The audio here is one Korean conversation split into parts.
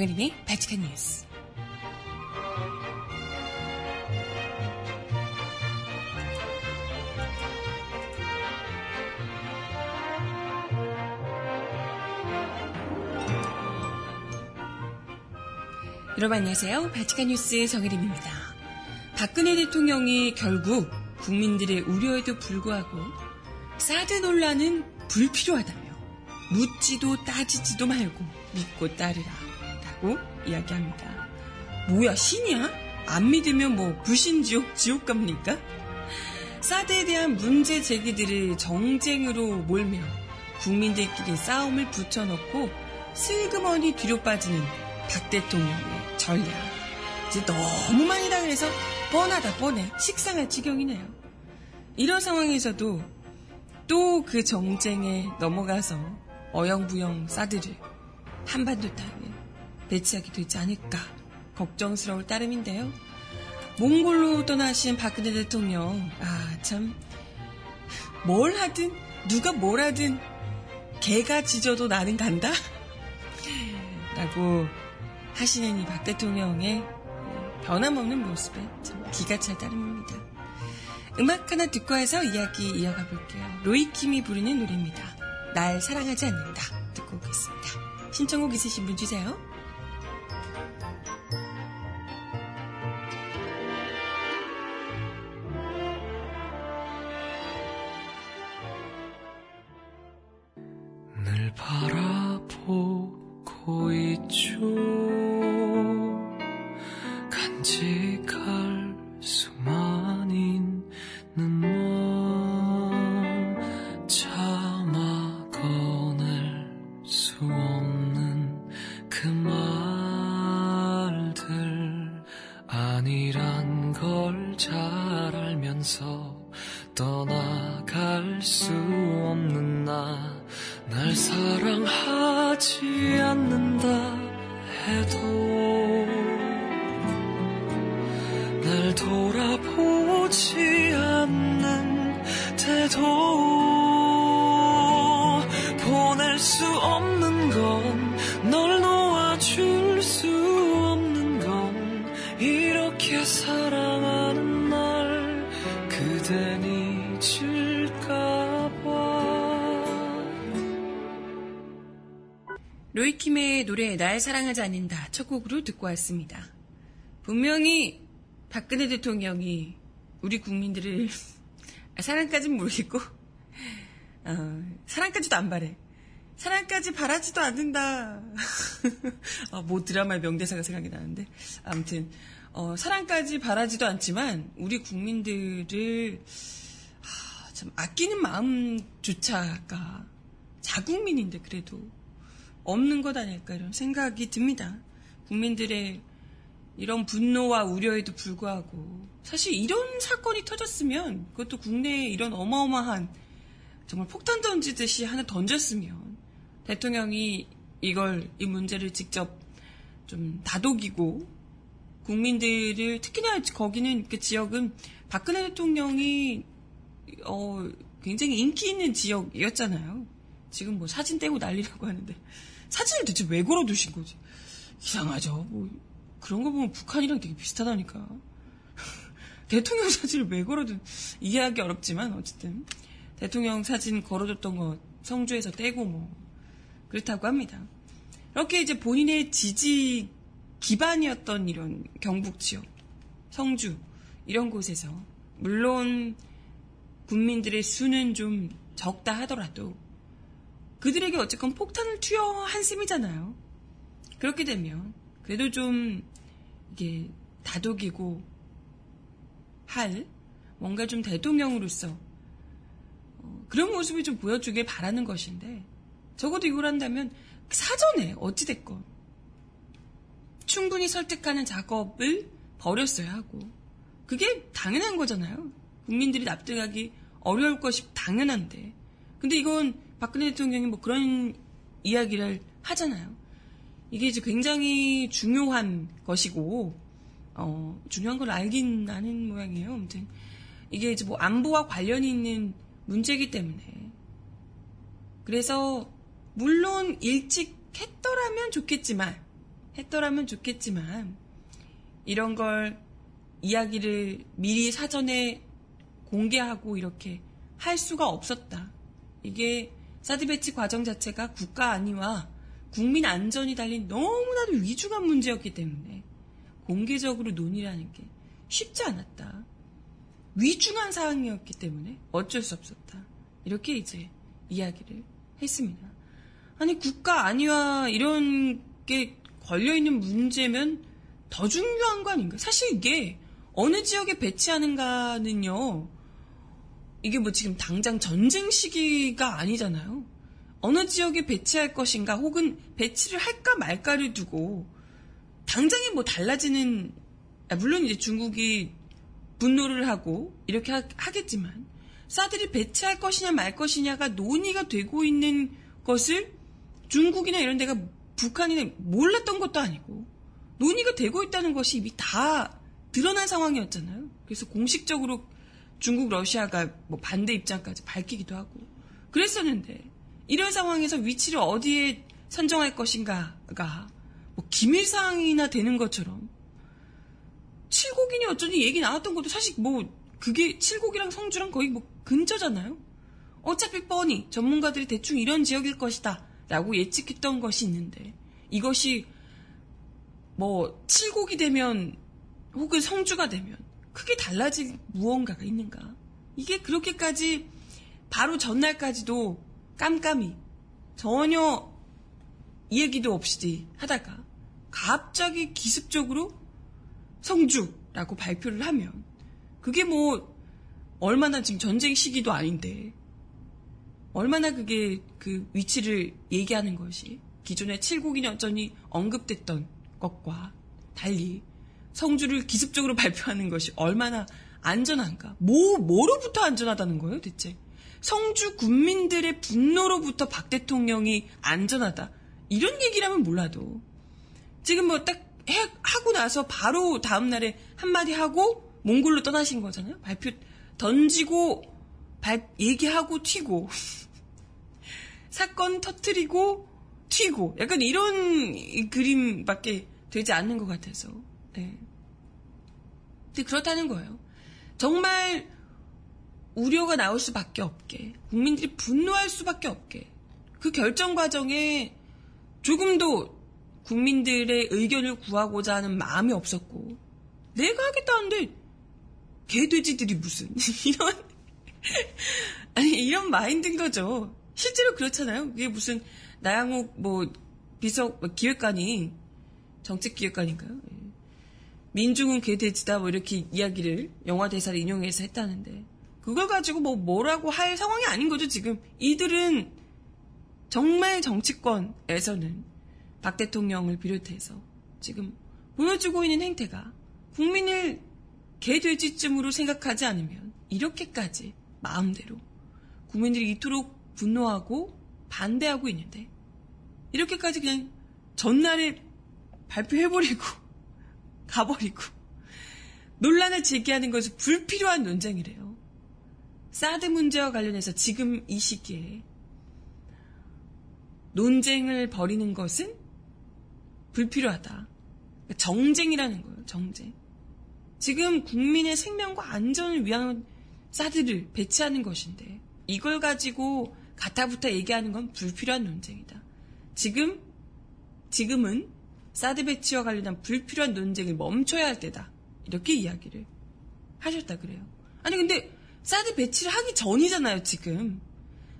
정혜림의 바칙한 뉴스. 여러분 안녕하세요. 바칙한 뉴스 정혜림입니다. 박근혜 대통령이 결국 국민들의 우려에도 불구하고 사드 논란은 불필요하다며 묻지도 따지지도 말고 믿고 따르라 라고 이야기합니다. 뭐야 신이야? 안 믿으면 뭐 불신지옥 지옥 갑니까? 사드에 대한 문제 제기들을 정쟁으로 몰며 국민들끼리 싸움을 붙여놓고 슬그머니 뒤로 빠지는 박 대통령의 전략. 이제 너무 많이 당해서 뻔하다 뻔해. 식상할 지경이네요. 이런 상황에서도 또 그 정쟁에 넘어가서 어영부영 사드를 한반도 땅에 배치하게 되지 않을까 걱정스러울 따름인데요. 몽골로 떠나신 박근혜 대통령, 아, 참, 뭘 하든, 누가 뭘 하든, 개가 짖어도 나는 간다? 라고 하시는 이 박 대통령의 변함없는 모습에 참 기가 찰 따름입니다. 음악 하나 듣고 와서 이야기 이어가 볼게요. 로이킴이 부르는 노래입니다. 날 사랑하지 않는다. 듣고 오겠습니다. 신청곡 있으신 분 주세요. 바라보고 있죠 날 사랑하지 않는다 첫 곡으로 듣고 왔습니다. 분명히 박근혜 대통령이 우리 국민들을 아, 사랑까지는 모르겠고 어, 사랑까지도 안 바래. 사랑까지 바라지도 않는다. 어, 뭐 드라마의 명대사가 생각이 나는데 아무튼 어, 사랑까지 바라지도 않지만 우리 국민들을 하, 참 아끼는 마음조차가 자국민인데 그래도 없는 것 아닐까 이런 생각이 듭니다. 국민들의 이런 분노와 우려에도 불구하고 사실 이런 사건이 터졌으면 그것도 국내에 이런 어마어마한 정말 폭탄 던지듯이 하나 던졌으면 대통령이 이걸 이 문제를 직접 좀 다독이고 국민들을 특히나 거기는 그 지역은 박근혜 대통령이 어 굉장히 인기 있는 지역이었잖아요. 지금 뭐 사진 떼고 난리라고 하는데 사진을 대체 왜 걸어두신 거지? 이상하죠. 뭐 그런 거 보면 북한이랑 되게 비슷하다니까. 대통령 사진을 왜 걸어둔 이해하기 어렵지만 어쨌든 대통령 사진 걸어뒀던 거 성주에서 떼고 뭐 그렇다고 합니다. 이렇게 이제 본인의 지지 기반이었던 이런 경북 지역, 성주 이런 곳에서 물론 국민들의 수는 좀 적다 하더라도 그들에게 어쨌건 폭탄을 투여한 셈이잖아요. 그렇게 되면 그래도 좀 이게 다독이고 할 뭔가 좀 대통령으로서 어, 그런 모습을 좀 보여주길 바라는 것인데 적어도 이걸 한다면 사전에 어찌됐건 충분히 설득하는 작업을 벌였어야 하고 그게 당연한 거잖아요. 국민들이 납득하기 어려울 것이 당연한데 근데 이건 박근혜 대통령이 뭐 그런 이야기를 하잖아요. 이게 이제 굉장히 중요한 것이고 어, 중요한 걸 알긴 아는 모양이에요. 아무튼 이게 이제 뭐 안보와 관련이 있는 문제이기 때문에 그래서 물론 일찍 했더라면 좋겠지만 했더라면 좋겠지만 이런 걸 이야기를 미리 사전에 공개하고 이렇게 할 수가 없었다. 이게 사드 배치 과정 자체가 국가 안위와 국민 안전이 달린 너무나도 위중한 문제였기 때문에 공개적으로 논의라는 게 쉽지 않았다. 위중한 사항이었기 때문에 어쩔 수 없었다. 이렇게 이제 이야기를 했습니다. 아니 국가 안위와 이런 게 걸려있는 문제면 더 중요한 거 아닌가? 사실 이게 어느 지역에 배치하는가는요. 이게 뭐 지금 당장 전쟁 시기가 아니잖아요. 어느 지역에 배치할 것인가 혹은 배치를 할까 말까를 두고 당장에 뭐 달라지는 아, 물론 이제 중국이 분노를 하고 이렇게 하, 겠지만 사들이 배치할 것이냐 말 것이냐가 논의가 되고 있는 것을 중국이나 이런 데가 북한이 몰랐던 것도 아니고 논의가 되고 있다는 것이 이미 다 드러난 상황이었잖아요. 그래서 공식적으로 중국 러시아가 뭐 반대 입장까지 밝히기도 하고 그랬었는데 이런 상황에서 위치를 어디에 선정할 것인가가 뭐 기밀 사항이나 되는 것처럼 칠곡이니 어쩌니 얘기 나왔던 것도 사실 뭐 그게 칠곡이랑 성주랑 거의 뭐 근처잖아요. 어차피 뻔히 전문가들이 대충 이런 지역일 것이다 라고 예측했던 것이 있는데 이것이 뭐 칠곡이 되면 혹은 성주가 되면 크게 달라질 무언가가 있는가? 이게 그렇게까지 바로 전날까지도 깜깜이 전혀 얘기도 없이 하다가 갑자기 기습적으로 성주라고 발표를 하면 그게 뭐 얼마나 지금 전쟁 시기도 아닌데 얼마나 그게 그 위치를 얘기하는 것이 기존의 칠곡이니 어쩌니 언급됐던 것과 달리 성주를 기습적으로 발표하는 것이 얼마나 안전한가? 뭐, 뭐로부터 안전하다는 거예요, 대체? 성주 군민들의 분노로부터 박 대통령이 안전하다. 이런 얘기라면 몰라도. 지금 뭐 딱 하고 나서 바로 다음날에 한마디 하고 몽골로 떠나신 거잖아요? 발표 던지고, 발, 얘기하고 튀고. 사건 터트리고, 튀고. 약간 이런 그림밖에 되지 않는 것 같아서. 네. 근데 그렇다는 거예요. 정말 우려가 나올 수밖에 없게, 국민들이 분노할 수밖에 없게, 그 결정 과정에 조금도 국민들의 의견을 구하고자 하는 마음이 없었고, 내가 하겠다는데, 개돼지들이 무슨, 이런, 아니, 이런 마인드인 거죠. 실제로 그렇잖아요. 그게 무슨, 나양욱, 뭐, 비서, 뭐 기획관이, 정책기획관인가요? 예. 민중은 개돼지다 뭐 이렇게 이야기를 영화 대사를 인용해서 했다는데 그걸 가지고 뭐 뭐라고 할 상황이 아닌 거죠 지금 이들은 정말 정치권에서는 박 대통령을 비롯해서 지금 보여주고 있는 행태가 국민을 개돼지쯤으로 생각하지 않으면 이렇게까지 마음대로 국민들이 이토록 분노하고 반대하고 있는데 이렇게까지 그냥 전날에 발표해버리고 가버리고 논란을 제기하는 것은 불필요한 논쟁이래요. 사드 문제와 관련해서 지금 이 시기에 논쟁을 벌이는 것은 불필요하다. 정쟁이라는 거예요, 정쟁. 지금 국민의 생명과 안전을 위한 사드를 배치하는 것인데 이걸 가지고 가타부타 얘기하는 건 불필요한 논쟁이다. 지금 지금은 사드 배치와 관련한 불필요한 논쟁을 멈춰야 할 때다. 이렇게 이야기를 하셨다 그래요. 아니 근데 사드 배치를 하기 전이잖아요, 지금.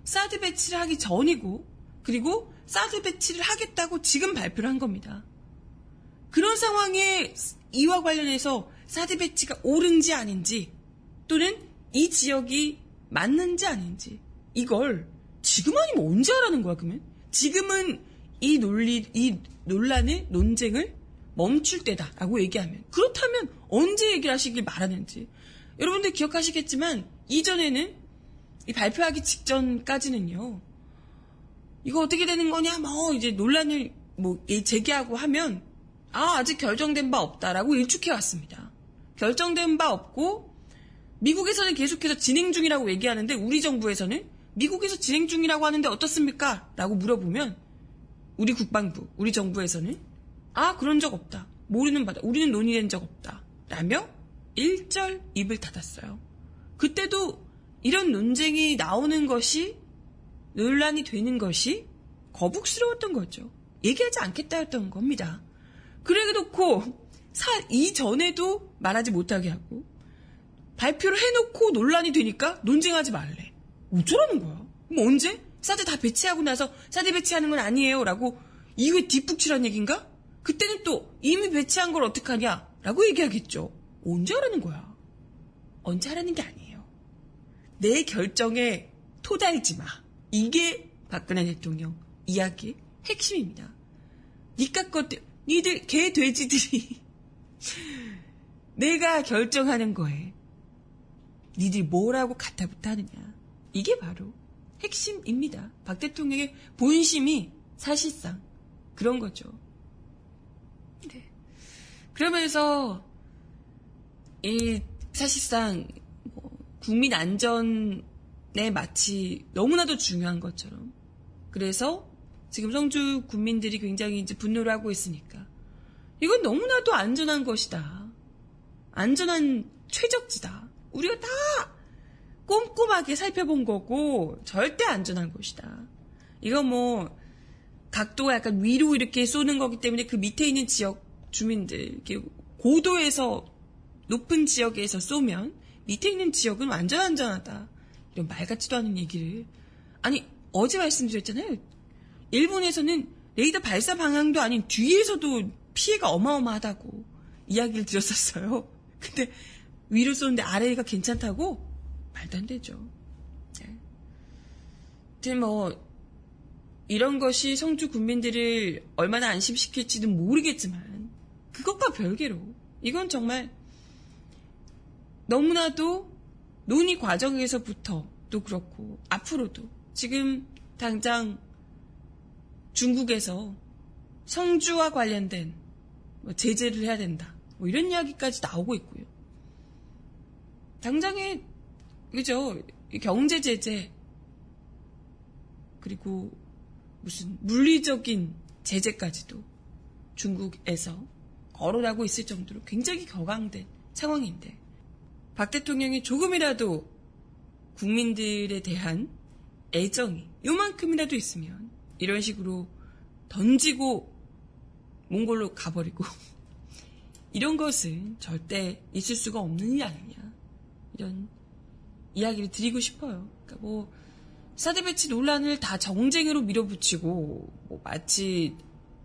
사드 배치를 하기 전이고 그리고 사드 배치를 하겠다고 지금 발표를 한 겁니다. 그런 상황에 이와 관련해서 사드 배치가 옳은지 아닌지 또는 이 지역이 맞는지 아닌지 이걸 지금 아니면 언제 하라는 거야 그러면? 지금은 이 논리 이 논란을 논쟁을 멈출 때다라고 얘기하면 그렇다면 언제 얘기를 하시길 바라는지. 여러분들 기억하시겠지만 이전에는 이 발표하기 직전까지는요 이거 어떻게 되는 거냐? 뭐 이제 논란을 뭐 제기하고 하면 아 아직 결정된 바 없다라고 일축해 왔습니다. 결정된 바 없고 미국에서는 계속해서 진행 중이라고 얘기하는데 우리 정부에서는 미국에서 진행 중이라고 하는데 어떻습니까? 라고 물어보면 우리 국방부, 우리 정부에서는 아 그런 적 없다. 모르는 바다. 우리는 논의된 적 없다. 라며 일절 입을 닫았어요. 그때도 이런 논쟁이 나오는 것이 논란이 되는 것이 거북스러웠던 거죠. 얘기하지 않겠다였던 겁니다. 그래 놓고 이전에도 말하지 못하게 하고 발표를 해놓고 논란이 되니까 논쟁하지 말래. 어쩌라는 거야? 뭐 언제? 사드 다 배치하고 나서 사드 배치하는 건 아니에요. 라고 이후에 뒷북치란 얘기인가? 그때는 또 이미 배치한 걸 어떡하냐? 라고 얘기하겠죠. 언제 하라는 거야? 언제 하라는 게 아니에요. 내 결정에 토달지 마. 이게 박근혜 대통령 이야기의 핵심입니다. 니까 것들, 니들 개 돼지들이 내가 결정하는 거에 니들이 뭐라고 갖다붙어 하느냐. 이게 바로 핵심입니다. 박 대통령의 본심이 사실상 그런 거죠. 네. 그러면서 이 사실상 뭐 국민 안전에 마치 너무나도 중요한 것처럼 그래서 지금 성주 국민들이 굉장히 이제 분노를 하고 있으니까 이건 너무나도 안전한 것이다. 안전한 최적지다. 우리가 다 꼼꼼하게 살펴본 거고 절대 안전한 것이다. 이거 뭐 각도가 약간 위로 이렇게 쏘는 거기 때문에 그 밑에 있는 지역 주민들 고도에서 높은 지역에서 쏘면 밑에 있는 지역은 완전 안전하다. 이런 말 같지도 않은 얘기를 아니 어제 말씀드렸잖아요. 일본에서는 레이더 발사 방향도 아닌 뒤에서도 피해가 어마어마하다고 이야기를 드렸었어요. 근데 위로 쏘는데 아래가 괜찮다고? 말도 안 되죠. 네. 하여튼 뭐, 이런 것이 성주 국민들을 얼마나 안심시킬지는 모르겠지만, 그것과 별개로, 이건 정말 너무나도 논의 과정에서부터도 그렇고, 앞으로도, 지금 당장 중국에서 성주와 관련된 뭐 제재를 해야 된다. 뭐 이런 이야기까지 나오고 있고요. 당장에 그죠? 경제 제재. 그리고 무슨 물리적인 제재까지도 중국에서 거론하고 있을 정도로 굉장히 격앙된 상황인데 박 대통령이 조금이라도 국민들에 대한 애정이 요만큼이라도 있으면 이런 식으로 던지고 몽골로 가버리고 이런 것은 절대 있을 수가 없는 일 아니냐 이런 이야기를 드리고 싶어요. 그러니까 뭐 사드 배치 논란을 다 정쟁으로 밀어붙이고 뭐 마치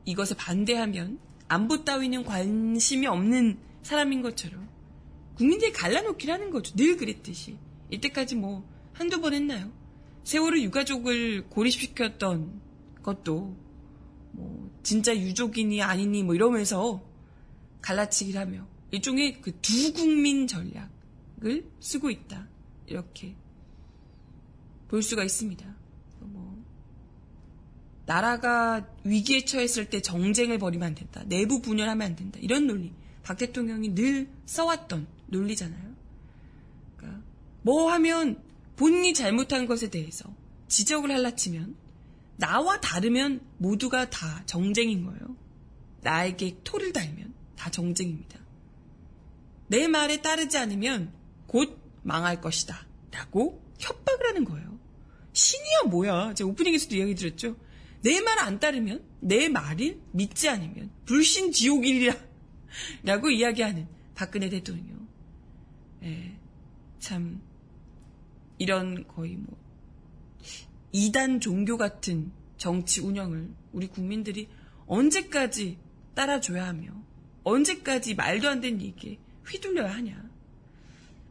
이것에 반대하면 안보 따위는 관심이 없는 사람인 것처럼 국민들이 갈라놓기라는 거죠. 늘 그랬듯이 이때까지 뭐 한두 번 했나요? 세월호 유가족을 고립시켰던 것도 뭐 진짜 유족이니 아니니 뭐 이러면서 갈라치기를 하며 일종의 그 두 국민 전략을 쓰고 있다. 이렇게 볼 수가 있습니다. 뭐 나라가 위기에 처했을 때 정쟁을 벌이면 안 된다. 내부 분열하면 안 된다. 이런 논리. 박 대통령이 늘 써왔던 논리잖아요. 그러니까 뭐 하면 본인이 잘못한 것에 대해서 지적을 할라치면 나와 다르면 모두가 다 정쟁인 거예요. 나에게 토를 달면 다 정쟁입니다. 내 말에 따르지 않으면 곧 망할 것이다. 라고 협박을 하는 거예요. 신이야 뭐야. 제가 오프닝에서도 이야기 드렸죠. 내 말 안 따르면 내 말을 믿지 않으면 불신 지옥이리라. 라고 이야기하는 박근혜 대통령. 예, 참 이런 거의 뭐 이단 종교 같은 정치 운영을 우리 국민들이 언제까지 따라줘야 하며 언제까지 말도 안 되는 얘기에 휘둘려야 하냐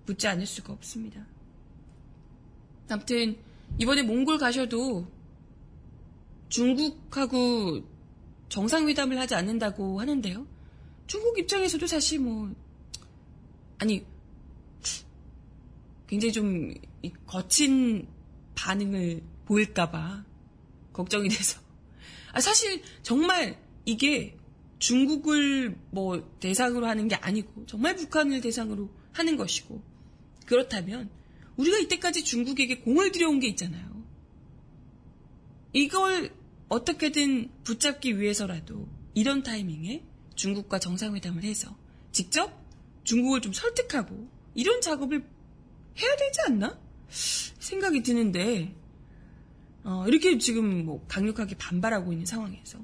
묻지 않을 수가 없습니다. 아무튼 이번에 몽골 가셔도 중국하고 정상회담을 하지 않는다고 하는데요. 중국 입장에서도 사실 뭐 아니 굉장히 좀 거친 반응을 보일까봐 걱정이 돼서 아, 사실 정말 이게 중국을 뭐 대상으로 하는 게 아니고 정말 북한을 대상으로 하는 것이고 그렇다면 우리가 이때까지 중국에게 공을 들여온 게 있잖아요. 이걸 어떻게든 붙잡기 위해서라도 이런 타이밍에 중국과 정상회담을 해서 직접 중국을 좀 설득하고 이런 작업을 해야 되지 않나? 생각이 드는데 어, 이렇게 지금 뭐 강력하게 반발하고 있는 상황에서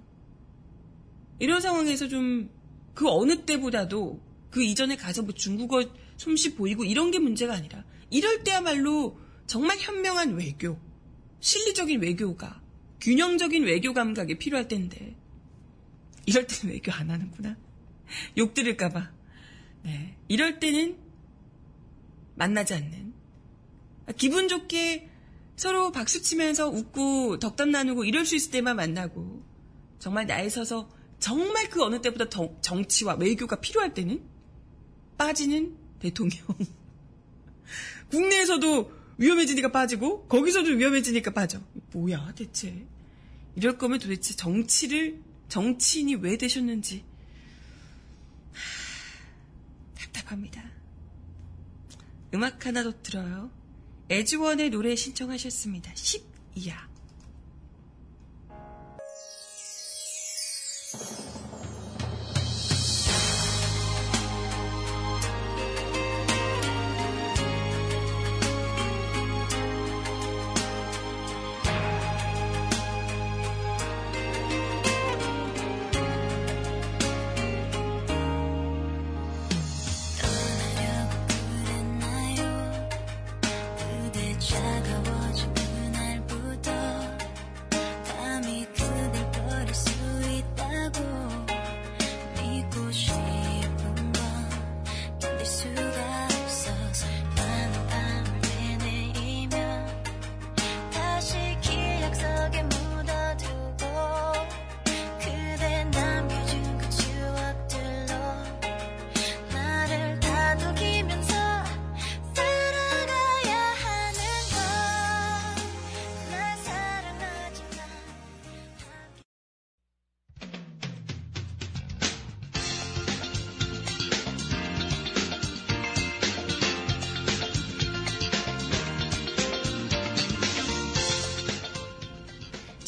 이런 상황에서 좀 그 어느 때보다도 그 이전에 가서 뭐 중국어 솜씨 보이고 이런 게 문제가 아니라 이럴 때야말로 정말 현명한 외교, 실리적인 외교가 균형적인 외교 감각이 필요할 텐데 이럴 때는 외교 안 하는구나. 욕 들을까봐. 네. 이럴 때는 만나지 않는. 기분 좋게 서로 박수 치면서 웃고 덕담 나누고 이럴 수 있을 때만 만나고 정말 나에 서서 정말 그 어느 때보다 정치와 외교가 필요할 때는 빠지는 대통령. 국내에서도 위험해지니까 빠지고 거기서도 위험해지니까 빠져. 뭐야 대체. 이럴 거면 도대체 정치를 정치인이 왜 되셨는지 하, 답답합니다. 음악 하나 더 들어요. 에즈원의 노래 신청하셨습니다. 12야.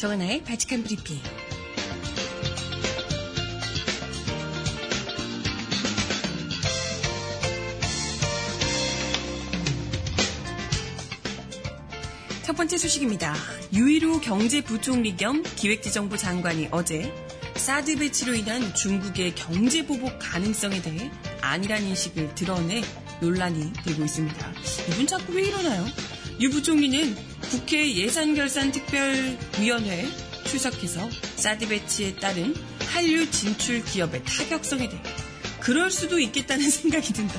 정하나의 바칙한 브리핑. 첫 번째 소식입니다. 유일호 경제부총리 겸 기획재정부 장관이 어제 사드 배치로 인한 중국의 경제 보복 가능성에 대해 아니란 인식을 드러내 논란이 되고 있습니다. 이분 자꾸 왜 이러나요? 유 부총리는 국회 예산결산특별위원회에 출석해서 사드 배치에 따른 한류 진출 기업의 타격성에 대해 그럴 수도 있겠다는 생각이 든다.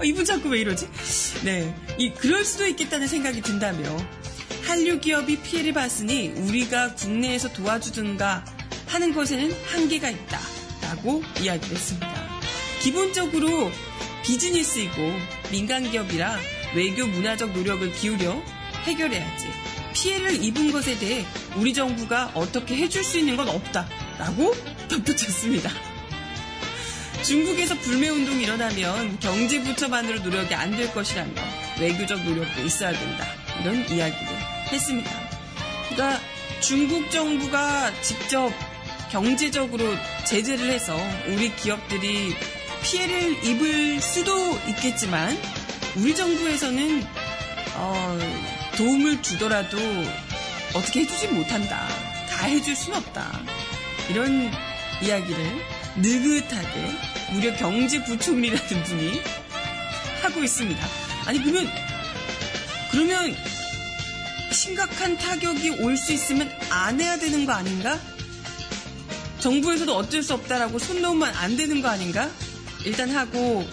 어, 이분 자꾸 왜 이러지? 네, 이 그럴 수도 있겠다는 생각이 든다며 한류 기업이 피해를 봤으니 우리가 국내에서 도와주든가 하는 것에는 한계가 있다 라고 이야기를 했습니다. 기본적으로 비즈니스이고 민간 기업이라 외교 문화적 노력을 기울여 해결해야지. 피해를 입은 것에 대해 우리 정부가 어떻게 해줄 수 있는 건 없다라고 덧붙였습니다. 중국에서 불매운동이 일어나면 경제부처만으로 노력이 안 될 것이라며 외교적 노력도 있어야 된다. 이런 이야기를 했습니다. 그러니까 중국 정부가 직접 경제적으로 제재를 해서 우리 기업들이 피해를 입을 수도 있겠지만 우리 정부에서는 어, 도움을 주더라도 어떻게 해주지 못한다. 다 해줄 순 없다. 이런 이야기를 느긋하게 무려 경제부총리라는 분이 하고 있습니다. 아니, 그러면, 그러면 심각한 타격이 올 수 있으면 안 해야 되는 거 아닌가? 정부에서도 어쩔 수 없다라고 손 놓으면 안 되는 거 아닌가? 일단 하고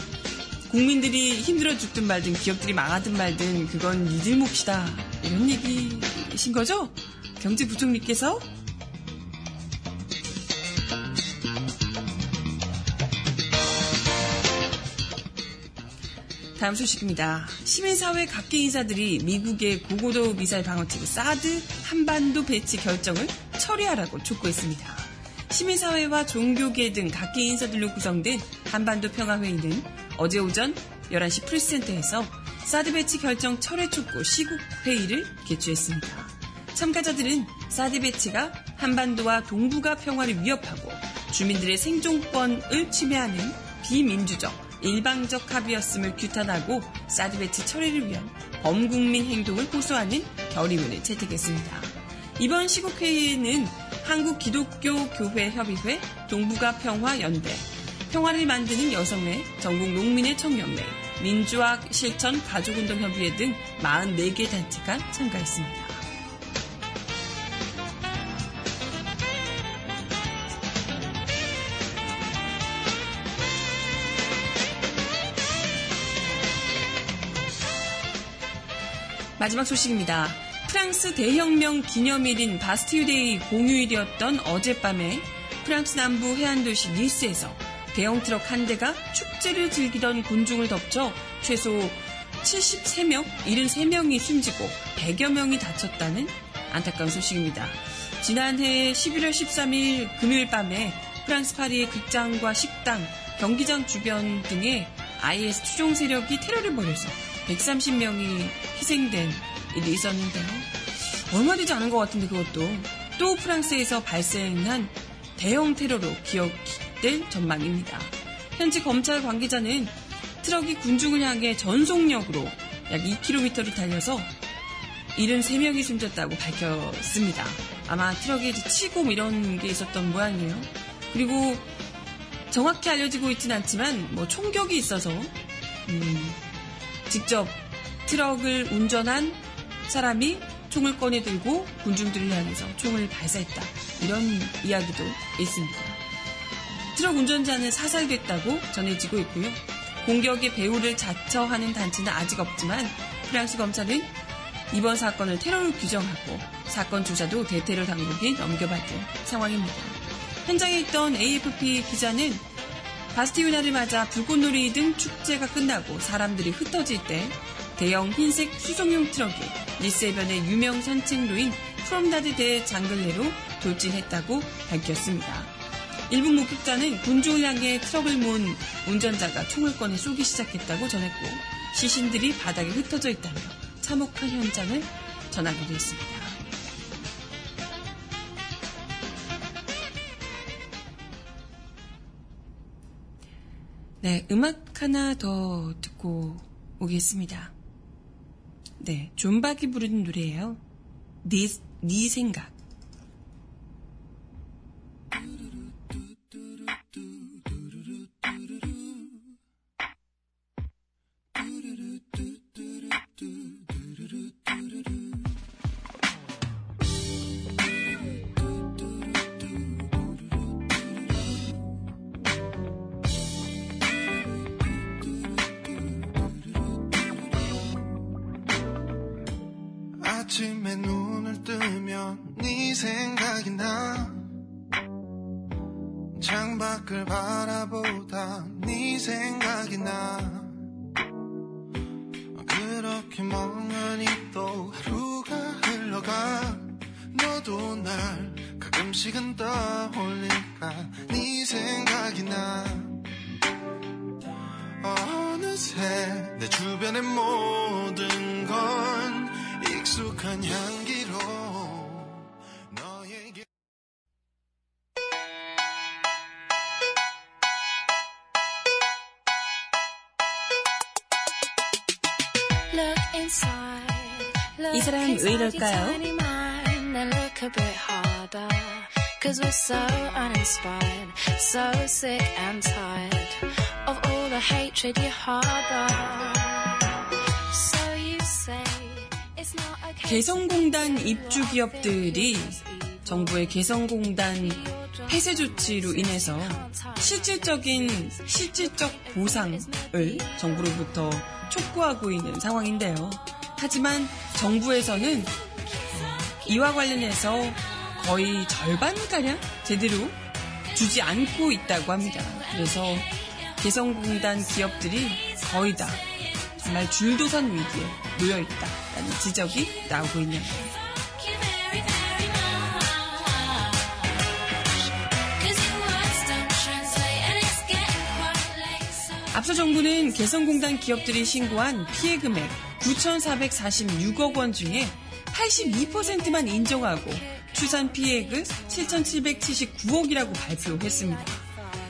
국민들이 힘들어 죽든 말든 기업들이 망하든 말든 그건 니들 몫이다. 이런 얘기신 거죠? 경제부총리께서? 다음 소식입니다. 시민사회 각계 인사들이 미국의 고고도 미사일 방어체계 사드 한반도 배치 결정을 처리하라고 촉구했습니다. 시민사회와 종교계 등 각계 인사들로 구성된 한반도 평화회의는 어제 오전 11시 프레스센터에서 사드 배치 결정 철회 촉구 시국 회의를 개최했습니다. 참가자들은 사드 배치가 한반도와 동북아 평화를 위협하고 주민들의 생존권을 침해하는 비민주적 일방적 합의였음을 규탄하고 사드 배치 처리를 위한 범국민 행동을 호소하는 결의문을 채택했습니다. 이번 시국 회의에는 한국기독교교회협의회, 동북아평화연대, 평화를 만드는 여성회, 전국 농민의 청년회, 민주화 실천 가족운동협의회 등 44개 단체가 참가했습니다. 마지막 소식입니다. 프랑스 대혁명 기념일인 바스티유데이 공휴일이었던 어젯밤에 프랑스 남부 해안도시 니스에서 대형 트럭 한 대가 축제를 즐기던 군중을 덮쳐 최소 73명, 73명이 숨지고 100여 명이 다쳤다는 안타까운 소식입니다. 지난해 11월 13일 금요일 밤에 프랑스 파리의 극장과 식당, 경기장 주변 등에 IS 추종 세력이 테러를 벌여서 130명이 희생된 일이 있었는데요. 얼마 되지 않은 것 같은데 그것도 또 프랑스에서 발생한 대형 테러로 기억 될 전망입니다. 현지 검찰 관계자는 트럭이 군중을 향해 전속력으로 약 2km를 달려서 73명이 숨졌다고 밝혔습니다. 아마 트럭에 치고 뭐 이런 게 있었던 모양이에요. 그리고 정확히 알려지고 있진 않지만 뭐 총격이 있어서 음, 직접 트럭을 운전한 사람이 총을 꺼내 들고 군중들을 향해서 총을 발사했다. 이런 이야기도 있습니다. 트럭 운전자는 사살됐다고 전해지고 있고요. 공격의 배후를 자처하는 단체는 아직 없지만 프랑스 검찰은 이번 사건을 테러로 규정하고 사건 조사도 대테러 당국이 넘겨받은 상황입니다. 현장에 있던 AFP 기자는 바스티유 날을 맞아 불꽃놀이 등 축제가 끝나고 사람들이 흩어질 때 대형 흰색 수송용 트럭이 니스해변의 유명 산책로인 프롬나드 데 장글레로 돌진했다고 밝혔습니다. 일부 목격자는 군중을 향해 트럭을 몬 운전자가 총을 꺼내 쏘기 시작했다고 전했고 시신들이 바닥에 흩어져 있다며 참혹한 현장을 전하기도 했습니다. 네, 음악 하나 더 듣고 오겠습니다. 네, 존박이 부르는 노래예요. 네, 네 생각. 이 사람 왜 이럴까요? Cause we're so uninspired, so sick and tired of all the hatred you harbor. So you say 개성공단 입주 기업들이 정부의 개성공단 폐쇄 조치로 인해서 실질적인 실질적 보상을 정부로부터 촉구하고 있는 상황인데요. 하지만 정부에서는 이와 관련해서 거의 절반가량 제대로 주지 않고 있다고 합니다. 그래서 개성공단 기업들이 거의 다 정말 줄도선 위기에 놓여 있다라는 지적이 나오고 있는 거예요. 앞서 정부는 개성공단 기업들이 신고한 피해 금액 9,446억 원 중에 82%만 인정하고 추산 피해액은 7,779억이라고 발표했습니다.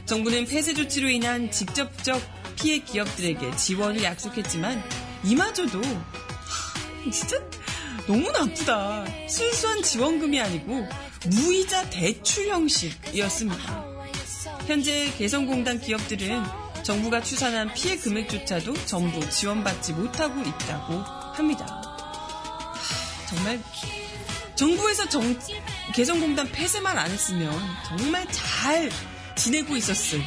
정부는 폐쇄 조치로 인한 직접적 피해 기업들에게 지원을 약속했지만 이마저도 진짜 너무 나쁘다. 순수한 지원금이 아니고 무이자 대출 형식이었습니다. 현재 개성공단 기업들은 정부가 추산한 피해 금액조차도 전부 지원받지 못하고 있다고 합니다. 정말 정부에서 정, 개성공단 폐쇄만 안 했으면 정말 잘 지내고 있었을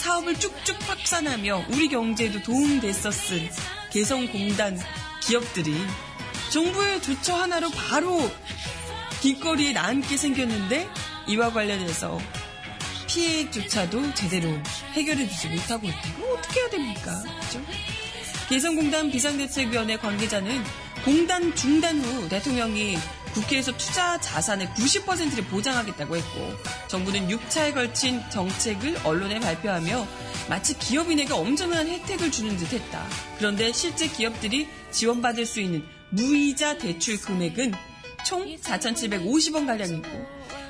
사업을 쭉쭉 확산하며 우리 경제에도 도움됐었을 개성공단 기업들이 정부의 조처 하나로 바로 길거리에 남게 생겼는데 이와 관련해서 피해조차도 제대로 해결해주지 못하고 있다. 뭐 어떻게 해야 됩니까? 그죠? 개성공단 비상대책위원회 관계자는 공단 중단 후 대통령이 국회에서 투자 자산의 90%를 보장하겠다고 했고 정부는 6차에 걸친 정책을 언론에 발표하며 마치 기업인에게 엄청난 혜택을 주는 듯 했다. 그런데 실제 기업들이 지원받을 수 있는 무이자 대출 금액은 총 4,750원 가량이고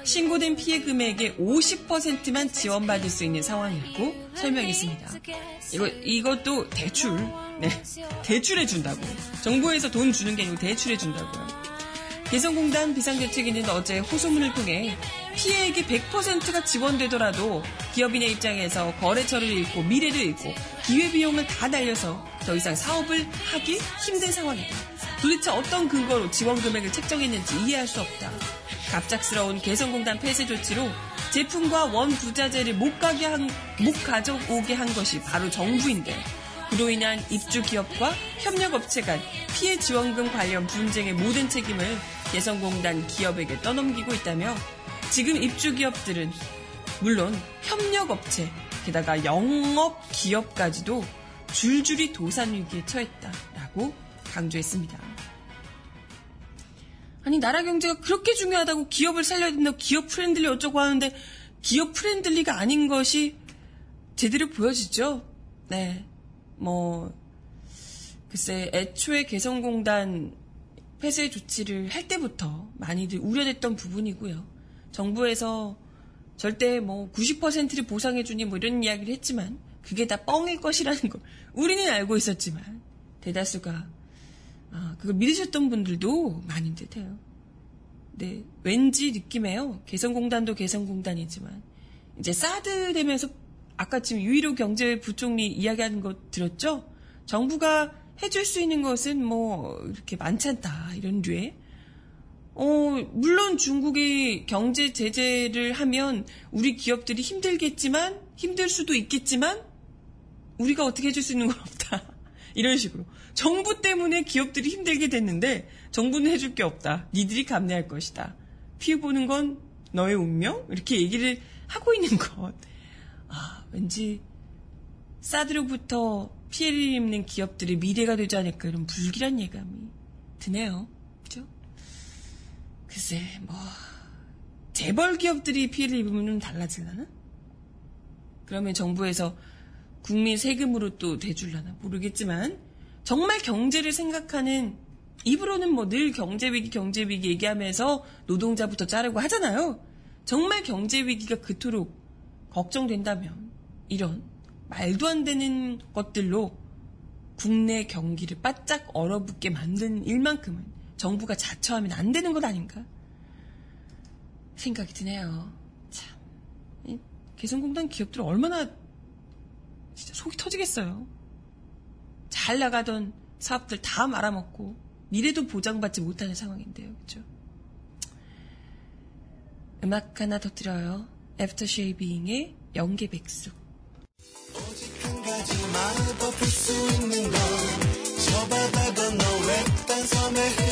신고된 피해 금액의 50%만 지원받을 수 있는 상황이라고 설명했습니다. 이거 이것도 대출, 네, 대출해 준다고. 정부에서 돈 주는 게 아니고 대출해 준다고요. 개성공단 비상대책위는 어제 호소문을 통해 피해액이 100%가 지원되더라도 기업인의 입장에서 거래처를 잃고 미래를 잃고 기회비용을 다 날려서 더 이상 사업을 하기 힘든 상황이다. 도대체 어떤 근거로 지원 금액을 책정했는지 이해할 수 없다. 갑작스러운 개성공단 폐쇄 조치로 제품과 원 부자재를 못 가게 한, 못 가져오게 한 것이 바로 정부인데 그로 인한 입주 기업과 협력업체 간 피해 지원금 관련 분쟁의 모든 책임을 개성공단 기업에게 떠넘기고 있다며 지금 입주 기업들은 물론 협력업체 게다가 영업 기업까지도 줄줄이 도산 위기에 처했다라고 강조했습니다. 아니 나라 경제가 그렇게 중요하다고 기업을 살려야 된다고 기업 friendly 어쩌고 하는데 기업 friendly가 아닌 것이 제대로 보여지죠. 네. 뭐 글쎄 애초에 개성공단 폐쇄 조치를 할 때부터 많이들 우려됐던 부분이고요. 정부에서 절대 뭐 90%를 보상해주니 뭐 이런 이야기를 했지만 그게 다 뻥일 것이라는 걸 우리는 알고 있었지만 대다수가 아, 그걸 믿으셨던 분들도 많은 듯해요. 네, 왠지 느낌에요. 개성공단도 개성공단이지만 이제 사드 되면서 아까 지금 유일호 경제부총리 이야기하는 거 들었죠? 정부가 해줄 수 있는 것은 뭐 이렇게 많지 않다 이런 류의 어, 물론 중국이 경제 제재를 하면 우리 기업들이 힘들겠지만 힘들 수도 있겠지만 우리가 어떻게 해줄 수 있는 건 없다. 이런 식으로. 정부 때문에 기업들이 힘들게 됐는데 정부는 해줄 게 없다. 니들이 감내할 것이다. 피해 보는 건 너의 운명? 이렇게 얘기를 하고 있는 것. 아, 왠지 사드로부터 피해를 입는 기업들이 미래가 되지 않을까 이런 불길한 예감이 드네요. 그죠? 글쎄, 뭐, 재벌 기업들이 피해를 입으면 달라질라나? 그러면 정부에서 국민 세금으로 또 대줄라나 모르겠지만 정말 경제를 생각하는 입으로는 뭐 늘 경제위기 경제위기 얘기하면서 노동자부터 자르고 하잖아요. 정말 경제위기가 그토록 걱정된다면 이런 말도 안 되는 것들로 국내 경기를 바짝 얼어붙게 만든 일만큼은 정부가 자초하면 안 되는 것 아닌가 생각이 드네요. 참 개성공단 기업들 얼마나 진짜 속이 터지겠어요. 잘 나가던 사업들 다 말아먹고 미래도 보장받지 못하는 상황인데요. 그죠? 음악 하나 더 들어요. 애프터 쉐이빙의 영계백숙. 한 가지 말을 수 있는 건저 바다 건너 외딴 섬에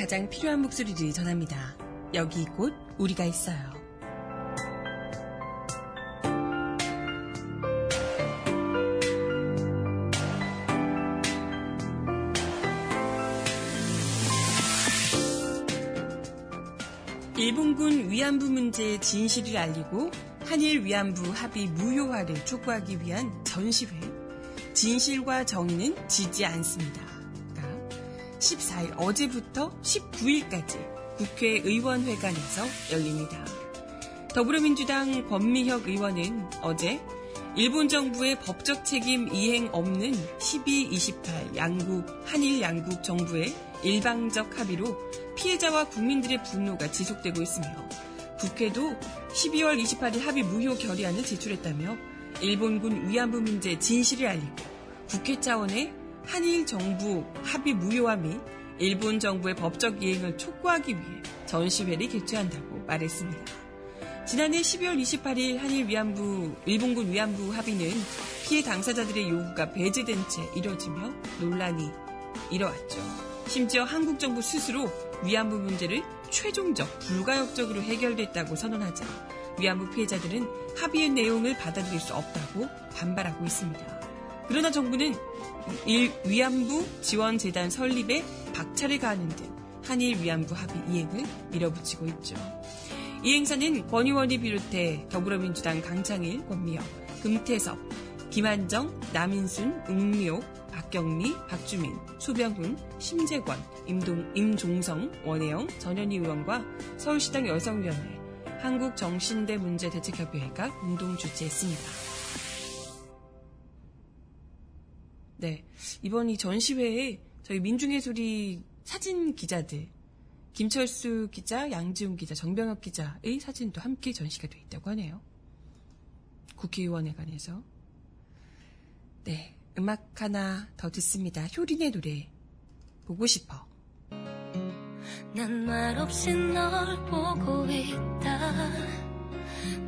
가장 필요한 목소리를 전합니다. 여기 곧 우리가 있어요. 일본군 위안부 문제의 진실을 알리고 한일 위안부 합의 무효화를 촉구하기 위한 전시회 진실과 정의는 지지 않습니다. 가 14일 어제부터 19일까지 국회의원회관에서 열립니다. 더불어민주당 권미혁 의원은 어제 일본 정부의 법적 책임 이행 없는 1228 양국, 한일 양국 정부의 일방적 합의로 피해자와 국민들의 분노가 지속되고 있으며 국회도 12월 28일 합의 무효 결의안을 제출했다며 일본군 위안부 문제 진실을 알리고 국회 차원의 한일 정부 합의 무효화 및 일본 정부의 법적 이행을 촉구하기 위해 전시회를 개최한다고 말했습니다. 지난해 12월 28일 한일 위안부, 일본군 위안부 합의는 피해 당사자들의 요구가 배제된 채 이뤄지며 논란이 일어왔죠. 심지어 한국 정부 스스로 위안부 문제를 최종적, 불가역적으로 해결됐다고 선언하자 위안부 피해자들은 합의의 내용을 받아들일 수 없다고 반발하고 있습니다. 그러나 정부는 일 위안부 지원재단 설립에 박차를 가하는 등 한일 위안부 합의 이행을 밀어붙이고 있죠. 이 행사는 권 의원이 비롯해 더불어민주당 강창일, 권미영, 금태섭, 김한정, 남인순, 웅미옥, 박경미, 박주민, 소병훈, 심재권, 임동, 임종성, 원혜영, 전현희 의원과 서울시당 여성위원회, 한국정신대 문제대책협의회가 공동 주최했습니다. 네. 이번 이 전시회에 저희 소리 사진 기자들, 김철수 기자, 양지훈 기자, 정병혁 기자의 사진도 함께 전시가 되어 있다고 하네요. 국회의원회관에서. 네. 음악 하나 더 듣습니다. 효린의 노래. 보고 싶어. 난 말없이 널 보고 있다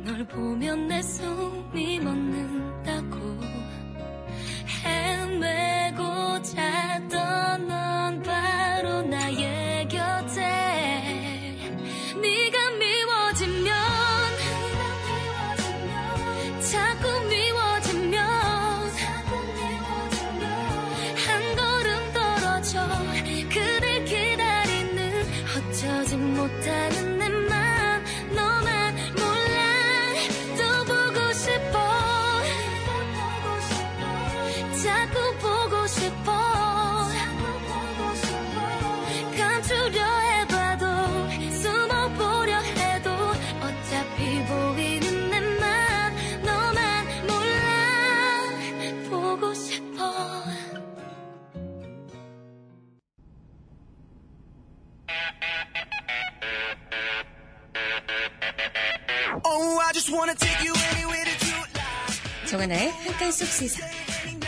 널 보면 내 숨이 멎는다고 헤매고 정하나의 한 칸 속 세상. Oh.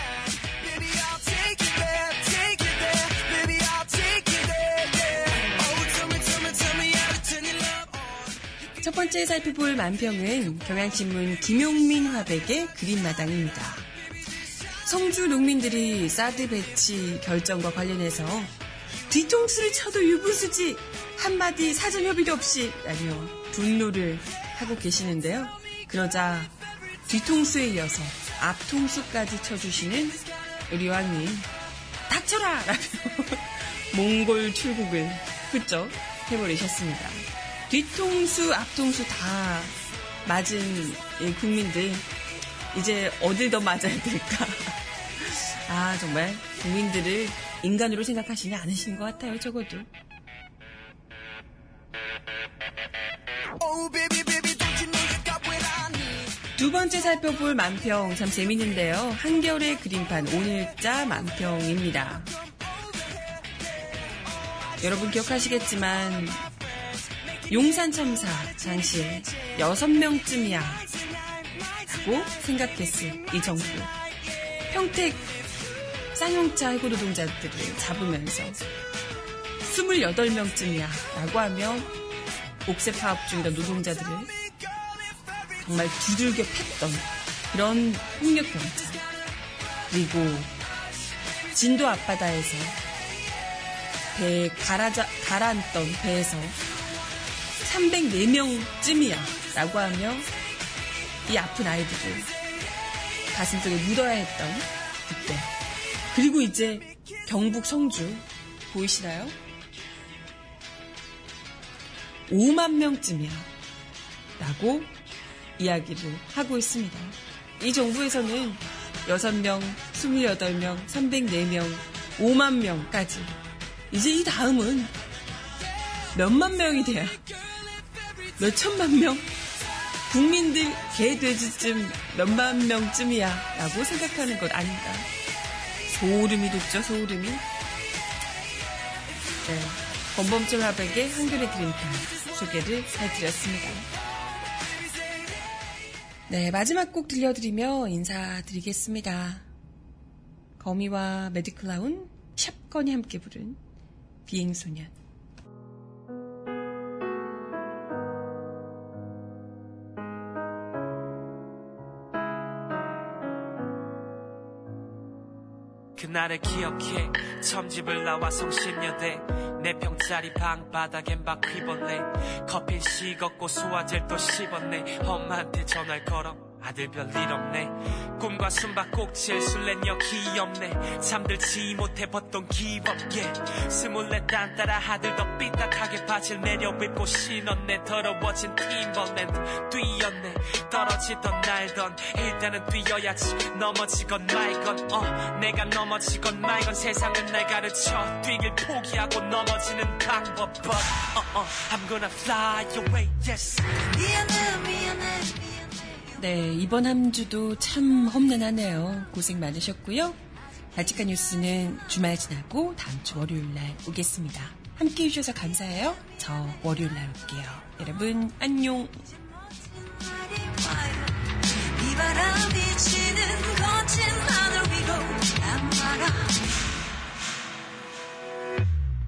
첫 번째 살펴볼 만평은 경향신문 김용민 화백의 그림마당입니다. 성주 농민들이 사드 배치 결정과 관련해서 뒤통수를 쳐도 유분수지 한마디 사전 협의도 없이 라며 분노를 하고 계시는데요. 그러자 뒤통수에 이어서 앞통수까지 쳐주시는 우리 왕님 닥쳐라! 라며 몽골 출국을 훌쩍 해버리셨습니다. 뒤통수, 앞통수 다 맞은 이 국민들 이제 어딜 더 맞아야 될까? 아 정말 국민들을 인간으로 생각하시지 않으신 것 같아요 적어도. Oh baby baby 두 번째 살펴볼 만평 참 재밌는데요. 한겨울의 그림판 오늘자 만평입니다. 여러분 기억하시겠지만 용산 참사 당시에 여섯 명쯤이야 라고 생각했을 이 정부 평택 쌍용차 해고 노동자들을 잡으면서 28명쯤이야 라고 하며 옥새 파업 중이던 노동자들을 정말 두들겨 팼던 그런 폭력 경찰 그리고 진도 앞바다에서 배에 가라자, 가라앉던 배에서 304명쯤이야 라고 하며 이 아픈 아이들을 가슴속에 묻어야 했던 그때 그리고 이제 경북 성주 보이시나요? 5만 명쯤이야 라고 이야기를 하고 있습니다. 이 정부에서는 6명, 28명, 304명, 5만 명까지 이제 이 다음은 몇만 명이 돼야 몇 천만 명? 국민들 개돼지쯤 몇만 명쯤이야 라고 생각하는 것 아닌가. 소름이 돋죠, 소름이. 네. 범범철 화백의 한겨레 그림판 소개를 해드렸습니다. 네, 마지막 곡 들려드리며 인사드리겠습니다. 거미와 매드클라운, 샵건이 함께 부른 비행소년. 그날을 기억해 처음 집을 나와 성심여대 네 평짜리 방 바닥엔 바퀴벌레 커피 식었고 소화제를 또 씹었네. 엄마한테 전화를 걸어 아들 별일 없네. 꿈과 숨바꼭질 술래녀 귀엽네. 잠들지 못해 벗던 기겁게. 스물네 단 따라 아들도 삐딱하게 바지를 내려입고 신었네 더러워진 팀벌랜드 뛰었네. 떨어지던 날던 일단은 뛰어야지. 넘어지건 말건 어 내가 넘어지건 말건. 세상은 날 가르쳐 뛰길 포기하고 넘어지는 방법 but uh, uh, I'm gonna fly away yes 네, 이번 한 주도 참 험난하네요. 고생 많으셨고요. 바치카 뉴스는 주말 지나고 다음 주 월요일 날 오겠습니다. 함께 해주셔서 감사해요. 저 월요일 날 올게요. 여러분, 안녕. 비바람 비치는 거친 하늘 위로 날아라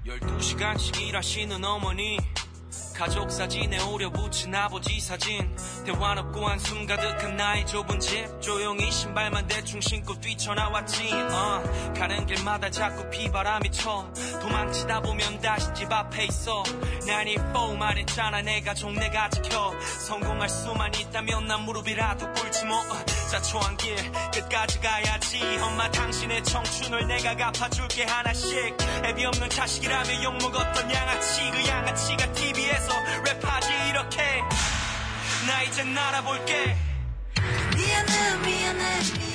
12시간씩 일하시는 어머니 가족 사진에 오려 붙인 아버지 사진. 대화 없고 한숨 가득한 나의 좁은 집. 조용히 신발만 대충 신고 뛰쳐나왔지. 어, 가는 길마다 자꾸 비바람이 쳐. 도망치다 보면 다시 집 앞에 있어. 94 말했잖아 내가 종내가 지켜. 성공할 수만 있다면 난 무릎이라도 꿇지 뭐. 자초한 길 끝까지 가야지. 엄마 당신의 청춘을 내가 갚아줄게 하나씩. 애비 없는 자식이라며 욕먹었던 양아치 그 양아치가 TV 에서 랩하지 이렇게. 나 이제 날아볼게. 미안해 미안해